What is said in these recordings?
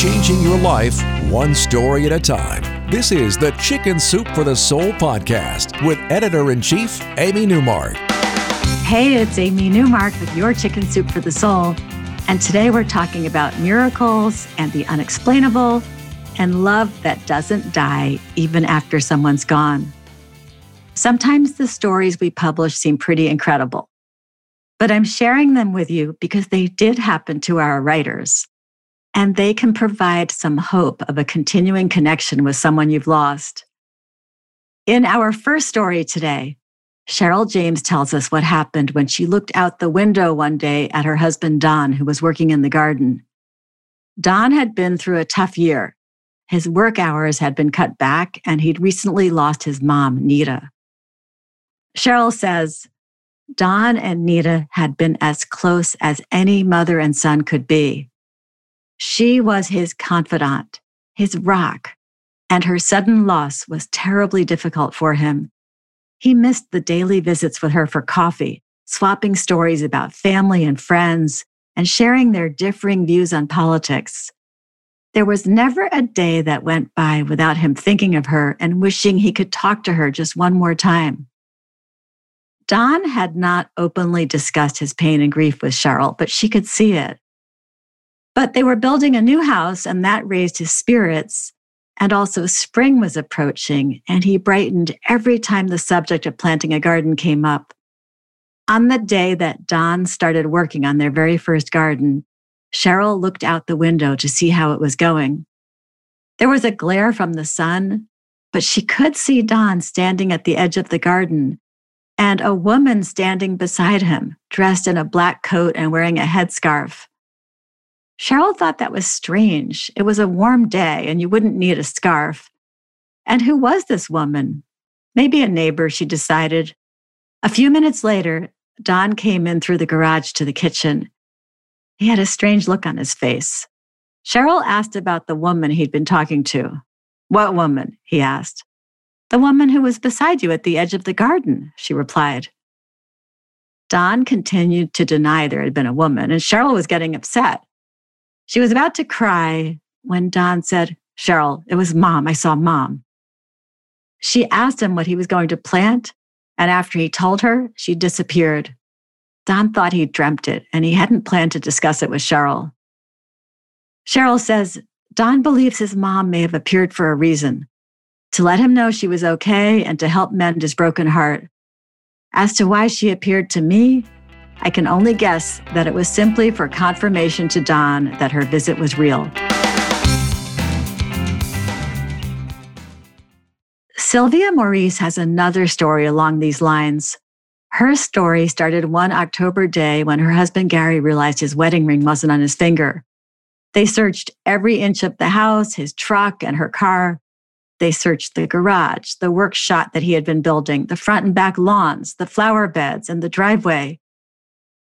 Changing your life one story at a time. This is the Chicken Soup for the Soul podcast with editor in chief, Amy Newmark. Hey, it's Amy Newmark with your Chicken Soup for the Soul. And today we're talking about miracles and the unexplainable and love that doesn't die even after someone's gone. Sometimes the stories we publish seem pretty incredible, but I'm sharing them with you because they did happen to our writers and they can provide some hope of a continuing connection with someone you've lost. In our first story today, Cheryl James tells us what happened when she looked out the window one day at her husband, Don, who was working in the garden. Don had been through a tough year. His work hours had been cut back, and he'd recently lost his mom, Nita. Cheryl says, Don and Nita had been as close as any mother and son could be. She was his confidant, his rock, and her sudden loss was terribly difficult for him. He missed the daily visits with her for coffee, swapping stories about family and friends, and sharing their differing views on politics. There was never a day that went by without him thinking of her and wishing he could talk to her just one more time. Don had not openly discussed his pain and grief with Cheryl, but she could see it. But they were building a new house, and that raised his spirits. And also, spring was approaching, and he brightened every time the subject of planting a garden came up. On the day that Don started working on their very first garden, Cheryl looked out the window to see how it was going. There was a glare from the sun, but she could see Don standing at the edge of the garden and a woman standing beside him, dressed in a black coat and wearing a headscarf. Cheryl thought that was strange. It was a warm day and you wouldn't need a scarf. And who was this woman? Maybe a neighbor, she decided. A few minutes later, Don came in through the garage to the kitchen. He had a strange look on his face. Cheryl asked about the woman he'd been talking to. What woman? he asked. The woman who was beside you at the edge of the garden, she replied. Don continued to deny there had been a woman, and Cheryl was getting upset. She was about to cry when Don said, Cheryl, it was mom. I saw mom. She asked him what he was going to plant. And after he told her, she disappeared. Don thought he dreamt it and he hadn't planned to discuss it with Cheryl. Cheryl says Don believes his mom may have appeared for a reason to let him know she was okay and to help mend his broken heart. As to why she appeared to me, I can only guess that it was simply for confirmation to Don that her visit was real. Sylvia Maurice has another story along these lines. Her story started one October day when her husband Gary realized his wedding ring wasn't on his finger. They searched every inch of the house, his truck, and her car. They searched the garage, the workshop that he had been building, the front and back lawns, the flower beds, and the driveway.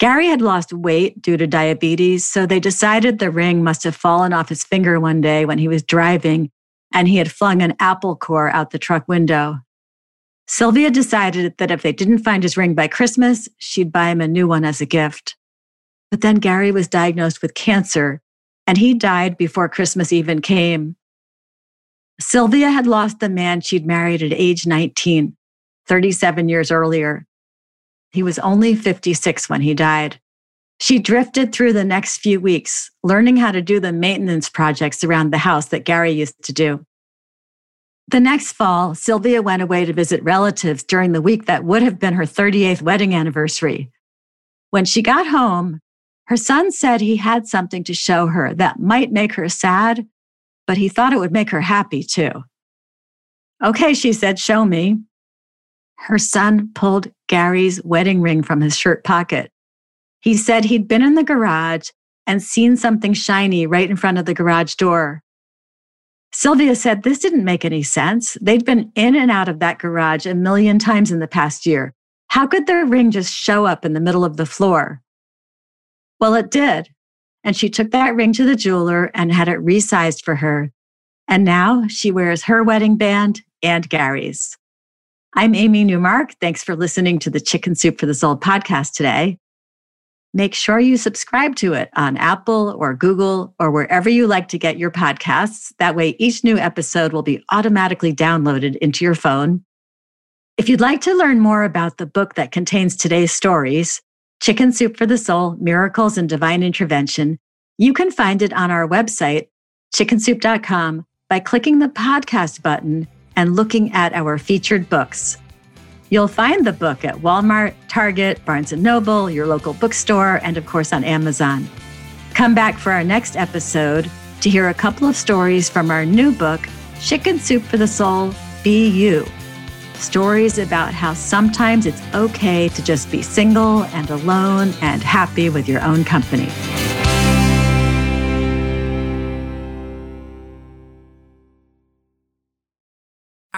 Gary had lost weight due to diabetes, so they decided the ring must have fallen off his finger one day when he was driving and he had flung an apple core out the truck window. Sylvia decided that if they didn't find his ring by Christmas, she'd buy him a new one as a gift. But then Gary was diagnosed with cancer and he died before Christmas even came. Sylvia had lost the man she'd married at age 19, 37 years earlier. He was only 56 when he died. She drifted through the next few weeks, learning how to do the maintenance projects around the house that Gary used to do. The next fall, Sylvia went away to visit relatives during the week that would have been her 38th wedding anniversary. When she got home, her son said he had something to show her that might make her sad, but he thought it would make her happy too. Okay, she said, show me. Her son pulled Gary's wedding ring from his shirt pocket. He said he'd been in the garage and seen something shiny right in front of the garage door. Sylvia said this didn't make any sense. They'd been in and out of that garage a million times in the past year. How could their ring just show up in the middle of the floor? Well, it did. And she took that ring to the jeweler and had it resized for her. And now she wears her wedding band and Gary's. I'm Amy Newmark. Thanks for listening to the Chicken Soup for the Soul podcast today. Make sure you subscribe to it on Apple or Google or wherever you like to get your podcasts. That way, each new episode will be automatically downloaded into your phone. If you'd like to learn more about the book that contains today's stories, Chicken Soup for the Soul Miracles and Divine Intervention, you can find it on our website, chickensoup.com, by clicking the podcast button and looking at our featured books. You'll find the book at Walmart, Target, Barnes & Noble, your local bookstore, and of course on Amazon. Come back for our next episode to hear a couple of stories from our new book, Chicken Soup for the Soul, Be You. Stories about how sometimes it's okay to just be single and alone and happy with your own company.